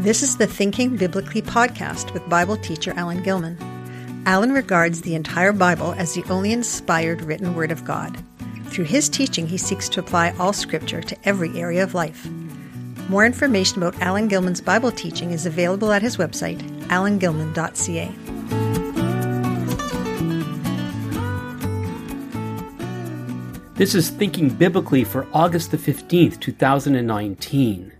This is the Thinking Biblically podcast with Bible teacher Alan Gilman. Alan regards the entire Bible as the only inspired written Word of God. Through his teaching, he seeks to apply all Scripture to every area of life. More information about Alan Gilman's Bible teaching is available at his website, alangilman.ca. This is Thinking Biblically for August the 15th, 2019.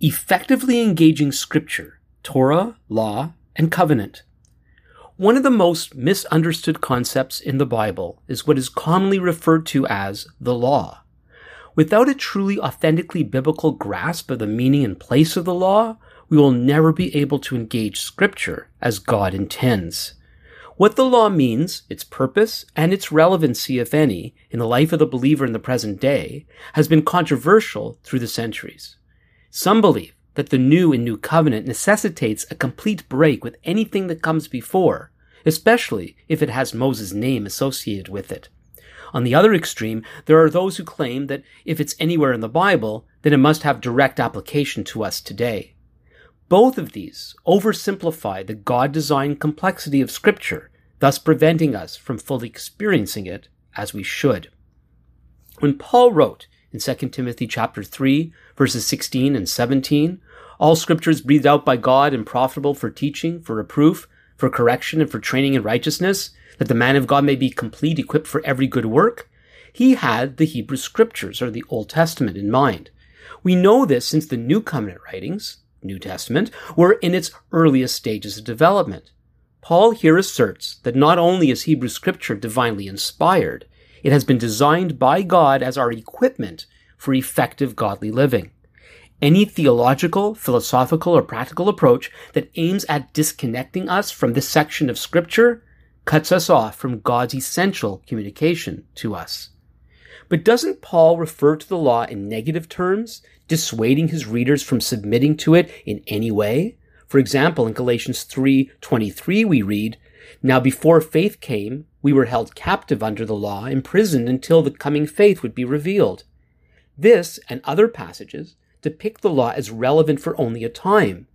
Effectively engaging Scripture, Torah, Law, and Covenant. One of the most misunderstood concepts in the Bible is what is commonly referred to as the law. Without a truly authentically biblical grasp of the meaning and place of the law, we will never be able to engage Scripture as God intends. What the law means, its purpose, and its relevancy, if any, in the life of the believer in the present day, has been controversial through the centuries. Some believe that the new and new covenant necessitates a complete break with anything that comes before, especially if it has Moses' name associated with it. On the other extreme, there are those who claim that if it's anywhere in the Bible, then it must have direct application to us today. Both of these oversimplify the God designed complexity of Scripture, thus preventing us from fully experiencing it as we should. When Paul wrote in 2 Timothy chapter 3, verses 16 and 17, all scripture is breathed out by God and profitable for teaching, for reproof, for correction, and for training in righteousness, that the man of God may be complete, equipped for every good work. He had the Hebrew scriptures, or the Old Testament, in mind. We know this since the New Covenant writings, New Testament, were in its earliest stages of development. Paul here asserts that not only is Hebrew scripture divinely inspired, it has been designed by God as our equipment for effective godly living. Any theological, philosophical, or practical approach that aims at disconnecting us from this section of scripture cuts us off from God's essential communication to us. But doesn't Paul refer to the law in negative terms, dissuading his readers from submitting to it in any way? For example, in Galatians 3:23 we read, "Now before faith came, we were held captive under the law, imprisoned until the coming faith would be revealed." This and other passages depict the law as relevant for only a time.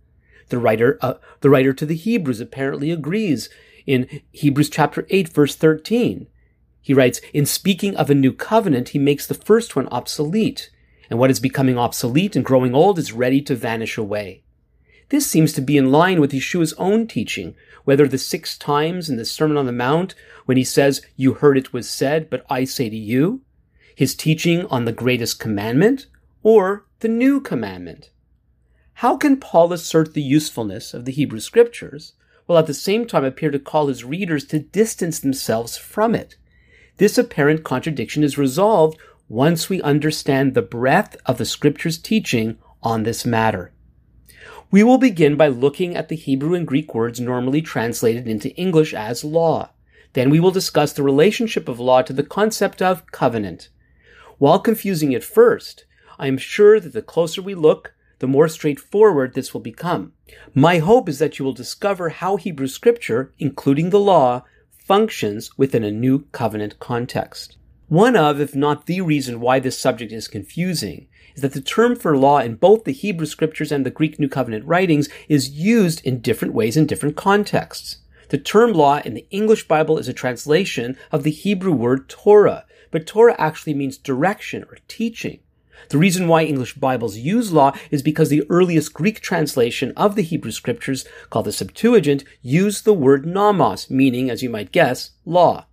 The writer, uh, the writer to the Hebrews apparently agrees in Hebrews chapter 8 verse 13. He writes, in speaking of a new covenant, he makes the first one obsolete, and what is becoming obsolete and growing old is ready to vanish away. This seems to be in line with Yeshua's own teaching, whether the six times in the Sermon on the Mount, when he says, You heard it was said, but I say to you, his teaching on the greatest commandment, or the new commandment. How can Paul assert the usefulness of the Hebrew scriptures, while at the same time appear to call his readers to distance themselves from it? This apparent contradiction is resolved once we understand the breadth of the scripture's teaching on this matter. We will begin by looking at the Hebrew and Greek words normally translated into English as law. Then we will discuss the relationship of law to the concept of covenant. While confusing at first, I am sure that the closer we look, the more straightforward this will become. My hope is that you will discover how Hebrew scripture, including the law, functions within a new covenant context. One of, if not the reason why this subject is confusing, is that the term for law in both the Hebrew scriptures and the Greek New Covenant writings is used in different ways in different contexts. The term law in the English Bible is a translation of the Hebrew word Torah, but Torah actually means direction or teaching. The reason why English Bibles use law is because the earliest Greek translation of the Hebrew scriptures, called the Septuagint, used the word nomos, meaning, as you might guess, law.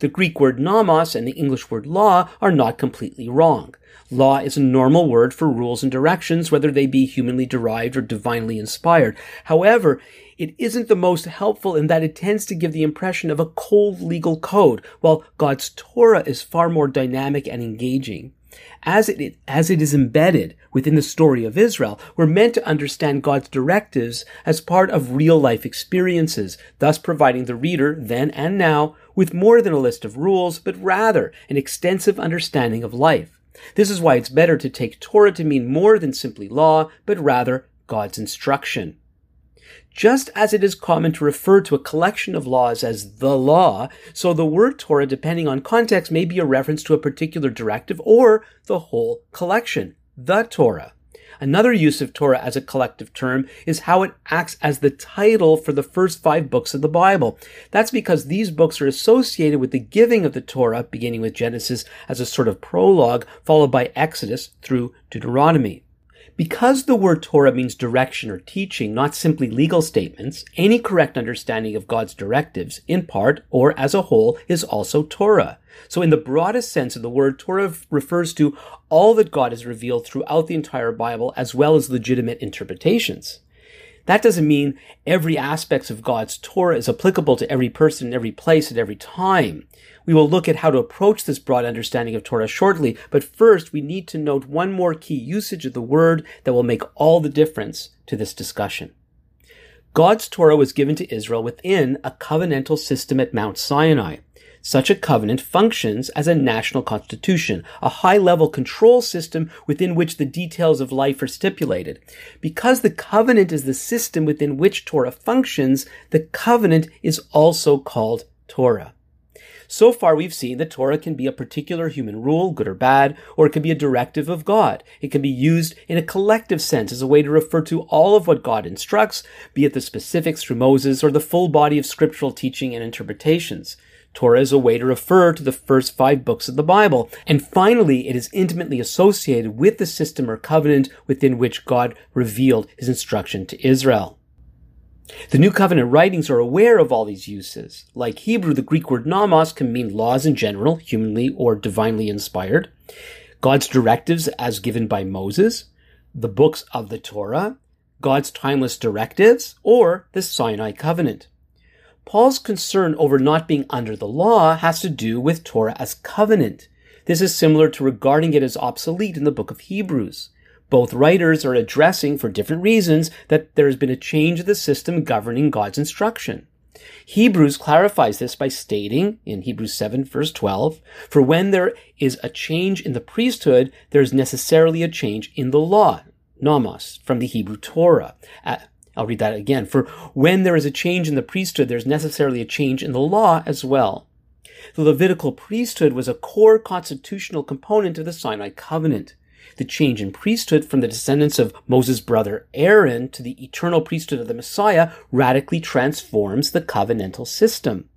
The Greek word nomos and the English word law are not completely wrong. Law is a normal word for rules and directions, whether they be humanly derived or divinely inspired. However, it isn't the most helpful in that it tends to give the impression of a cold legal code, while God's Torah is far more dynamic and engaging. As it, as it is embedded within the story of Israel, we're meant to understand God's directives as part of real life experiences, thus providing the reader, then and now, with more than a list of rules, but rather an extensive understanding of life. This is why it's better to take Torah to mean more than simply law, but rather God's instruction. Just as it is common to refer to a collection of laws as the law, so the word Torah, depending on context, may be a reference to a particular directive or the whole collection, the Torah. Another use of Torah as a collective term is how it acts as the title for the first five books of the Bible. That's because these books are associated with the giving of the Torah, beginning with Genesis as a sort of prologue, followed by Exodus through Deuteronomy. Because the word Torah means direction or teaching, not simply legal statements, any correct understanding of God's directives, in part or as a whole, is also Torah. So in the broadest sense of the word, Torah refers to all that God has revealed throughout the entire Bible, as well as legitimate interpretations. That doesn't mean every aspect of God's Torah is applicable to every person in every place at every time. We will look at how to approach this broad understanding of Torah shortly, but first we need to note one more key usage of the word that will make all the difference to this discussion. God's Torah was given to Israel within a covenantal system at Mount Sinai. Such a covenant functions as a national constitution, a high level control system within which the details of life are stipulated. Because the covenant is the system within which Torah functions, the covenant is also called Torah. So far, we've seen that Torah can be a particular human rule, good or bad, or it can be a directive of God. It can be used in a collective sense as a way to refer to all of what God instructs, be it the specifics through Moses or the full body of scriptural teaching and interpretations. Torah is a way to refer to the first five books of the Bible. And finally, it is intimately associated with the system or covenant within which God revealed his instruction to Israel. The New Covenant writings are aware of all these uses. Like Hebrew, the Greek word nomos can mean laws in general, humanly or divinely inspired, God's directives as given by Moses, the books of the Torah, God's timeless directives, or the Sinai covenant. Paul's concern over not being under the law has to do with Torah as covenant. This is similar to regarding it as obsolete in the book of Hebrews. Both writers are addressing, for different reasons, that there has been a change of the system governing God's instruction. Hebrews clarifies this by stating in Hebrews 7 verse 12, for when there is a change in the priesthood, there is necessarily a change in the law, nomos, from the Hebrew Torah. I'll read that again. For when there is a change in the priesthood, there's necessarily a change in the law as well. The Levitical priesthood was a core constitutional component of the Sinai covenant the change in priesthood from the descendants of Moses' brother Aaron to the eternal priesthood of the Messiah radically transforms the covenantal system.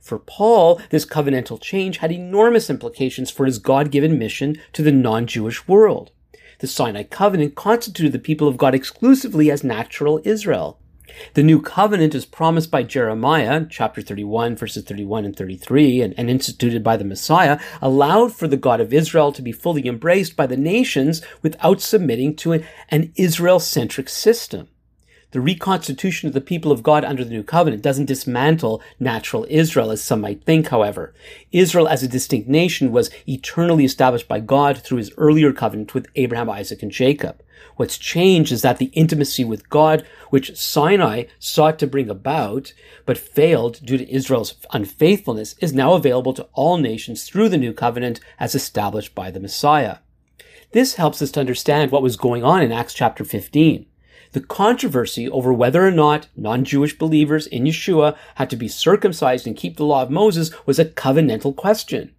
For Paul, this covenantal change had enormous implications for his God-given mission to the non-Jewish world. The Sinai covenant constituted the people of God exclusively as natural Israel. The new covenant is promised by Jeremiah, chapter 31, verses 31 and 33, and, and, instituted by the Messiah, allowed for the God of Israel to be fully embraced by the nations without submitting to an, an Israel-centric system. The reconstitution of the people of God under the new covenant doesn't dismantle natural Israel, as some might think, however. Israel as a distinct nation was eternally established by God through his earlier covenant with Abraham, Isaac, and Jacob. What's changed is that the intimacy with God, which Sinai sought to bring about, but failed due to Israel's unfaithfulness, is now available to all nations through the new covenant as established by the Messiah. This helps us to understand what was going on in Acts chapter 15. The controversy over whether or not non-Jewish believers in Yeshua had to be circumcised and keep the law of Moses was a covenantal question.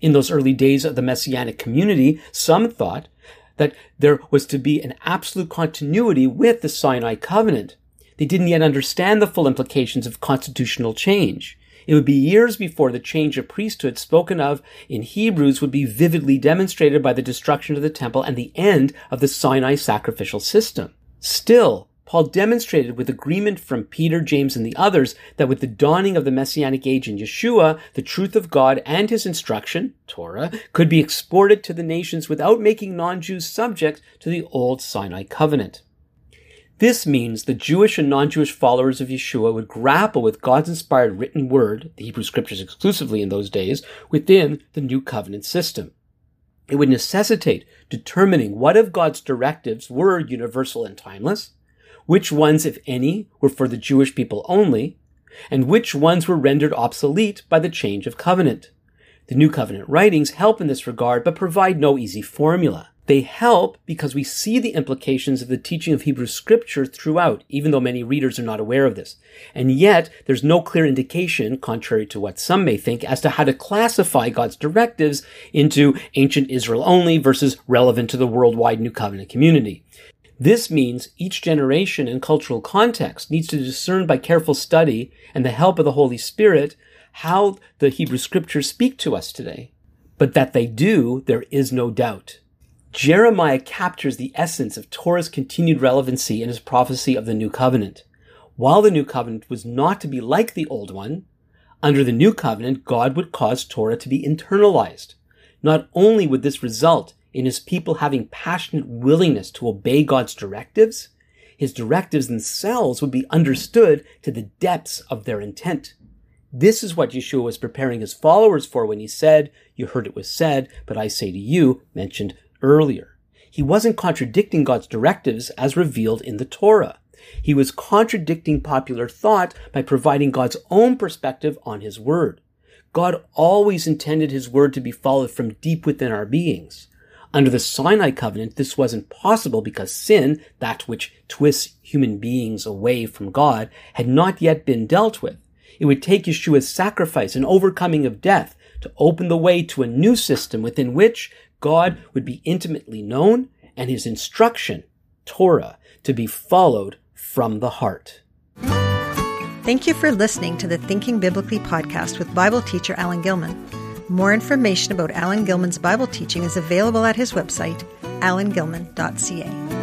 In those early days of the Messianic community, some thought that there was to be an absolute continuity with the Sinai covenant. They didn't yet understand the full implications of constitutional change. It would be years before the change of priesthood spoken of in Hebrews would be vividly demonstrated by the destruction of the temple and the end of the Sinai sacrificial system. Still, Paul demonstrated with agreement from Peter, James, and the others that with the dawning of the Messianic age in Yeshua, the truth of God and his instruction, Torah, could be exported to the nations without making non-Jews subject to the old Sinai covenant. This means the Jewish and non-Jewish followers of Yeshua would grapple with God's inspired written word, the Hebrew scriptures exclusively in those days, within the new covenant system. It would necessitate determining what of God's directives were universal and timeless, which ones, if any, were for the Jewish people only, and which ones were rendered obsolete by the change of covenant. The New Covenant writings help in this regard, but provide no easy formula. They help because we see the implications of the teaching of Hebrew scripture throughout, even though many readers are not aware of this. And yet, there's no clear indication, contrary to what some may think, as to how to classify God's directives into ancient Israel only versus relevant to the worldwide New Covenant community. This means each generation and cultural context needs to discern by careful study and the help of the Holy Spirit how the Hebrew scriptures speak to us today. But that they do, there is no doubt. Jeremiah captures the essence of Torah's continued relevancy in his prophecy of the New Covenant. While the New Covenant was not to be like the Old one, under the New Covenant, God would cause Torah to be internalized. Not only would this result in his people having passionate willingness to obey God's directives, his directives themselves would be understood to the depths of their intent. This is what Yeshua was preparing his followers for when he said, You heard it was said, but I say to you, mentioned earlier. He wasn't contradicting God's directives as revealed in the Torah. He was contradicting popular thought by providing God's own perspective on His Word. God always intended His Word to be followed from deep within our beings. Under the Sinai covenant, this wasn't possible because sin, that which twists human beings away from God, had not yet been dealt with. It would take Yeshua's sacrifice and overcoming of death to open the way to a new system within which God would be intimately known and his instruction, Torah, to be followed from the heart. Thank you for listening to the Thinking Biblically podcast with Bible teacher Alan Gilman. More information about Alan Gilman's Bible teaching is available at his website, alangilman.ca.